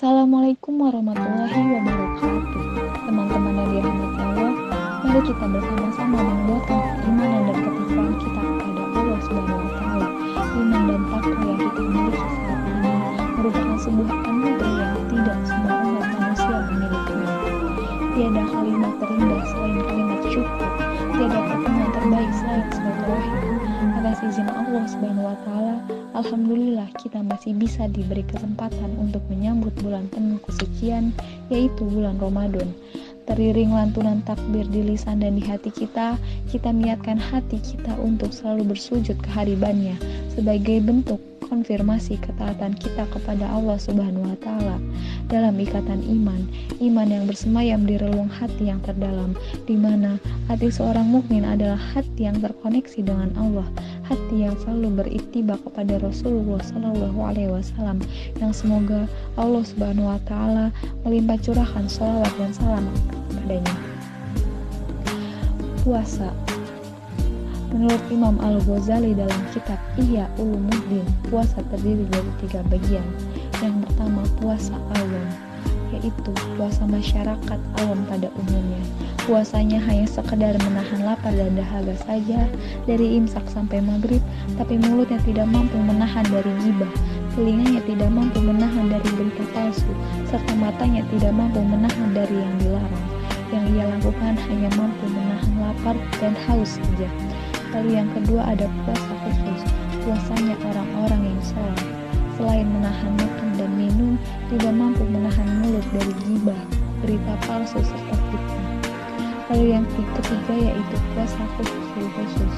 Assalamualaikum warahmatullahi wabarakatuh. Teman-teman yang dirahmati Allah, mari kita bersama-sama menguatkan keimanan dan ketakwaan kita kepada Allah Subhanahu wa taala. Iman dan takwa yang kita miliki saat ini merupakan sebuah anugerah yang tidak semua umat manusia memilikinya. Tiada kalimat terindah selain kalimat syukur, tiada pertemuan terbaik selain silaturahim. Atas izin Allah Subhanahu wa taala, alhamdulillah kita masih bisa diberi kesempatan untuk menyambut bulan penuh kesucian yaitu bulan Ramadan. Teriring lantunan takbir di lisan dan di hati kita, kita niatkan hati kita untuk selalu bersujud kehadirannya sebagai bentuk konfirmasi ketaatan kita kepada Allah Subhanahu wa taala dalam ikatan iman, iman yang bersemayam di relung hati yang terdalam di mana hati seorang mukmin adalah hati yang terkoneksi dengan Allah, hati yang selalu beritiba kepada Rasulullah Shallallahu alaihi wasallam yang semoga Allah Subhanahu wa taala melimpah curahkan sholawat dan salam kepadanya. Puasa Menurut Imam Al-Ghazali dalam kitab Ihya Ulumuddin, puasa terdiri dari tiga bagian. Yang pertama puasa awam, yaitu puasa masyarakat awam pada umumnya. Puasanya hanya sekedar menahan lapar dan dahaga saja dari imsak sampai maghrib, tapi mulutnya tidak mampu menahan dari gibah, telinganya tidak mampu menahan dari berita palsu, serta matanya tidak mampu menahan dari yang dilarang. Yang ia lakukan hanya mampu menahan lapar dan haus saja. Lalu yang kedua ada puasa khusus, puasanya orang-orang yang sholat. Selain menahan makan dan minum, tidak mampu menahan mulut dari gibah, berita palsu serta fitnah. Lalu yang ketiga yaitu puasa khusus khusus,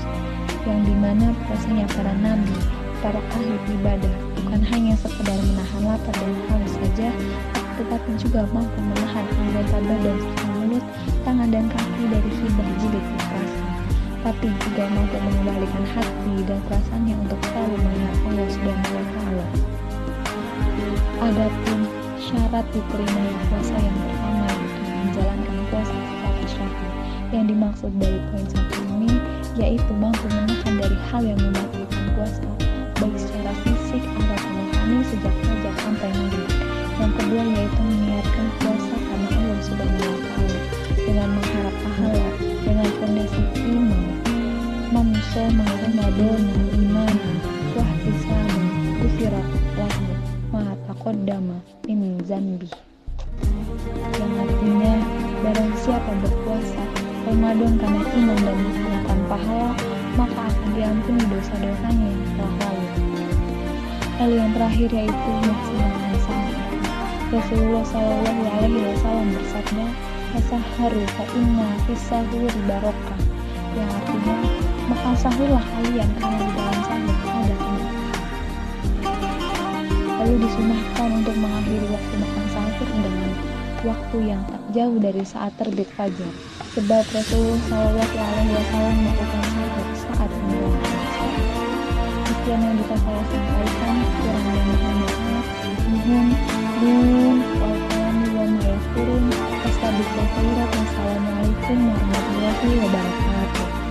yang di mana puasanya para nabi, para ahli ibadah, bukan hanya sekedar menahan lapar dan haus saja, tetapi juga mampu menahan anggota badan serta mulut, tangan dan kaki dari hibah jilid kekerasan tapi juga mampu mengembalikan hati dan perasaannya untuk selalu mengingat Allah Subhanahu wa taala. Adapun syarat diterimanya puasa yang pertama yaitu menjalankan puasa secara syar'i. Yang dimaksud dari poin satu ini yaitu mampu menahan dari hal yang membatalkan puasa baik secara fisik atau rohani sejak fajar sampai maghrib. Yang kedua yaitu meniatkan puasa karena Allah Subhanahu wa taala dengan mengharap pahala mamsoma ramadana imana wahtisama kufirat lahu ma taqaddama min zambi. Yang artinya barang siapa berpuasa Ramadan karena iman dan mengharapkan pahala maka akan diampuni dosa-dosanya yang telah lalu. Lalu yang terakhir yaitu melaksanakan salat Rasulullah Shallallahu Alaihi Wasallam bersabda Tasaharu fa inna barokah yang artinya maka sahurlah kalian karena di dalam sahur ada keberkahan. Lalu disunahkan untuk mengakhiri waktu makan sahur dengan waktu yang tak jauh dari saat terbit fajar. Sebab Rasulullah Wasallam melakukan sahur saat menjelang Sekian yang bisa saya sampaikan. Kurang dan mohon maaf. Mohon nun wal wa ma yaskurun. Assalamualaikum warahmatullahi wabarakatuh.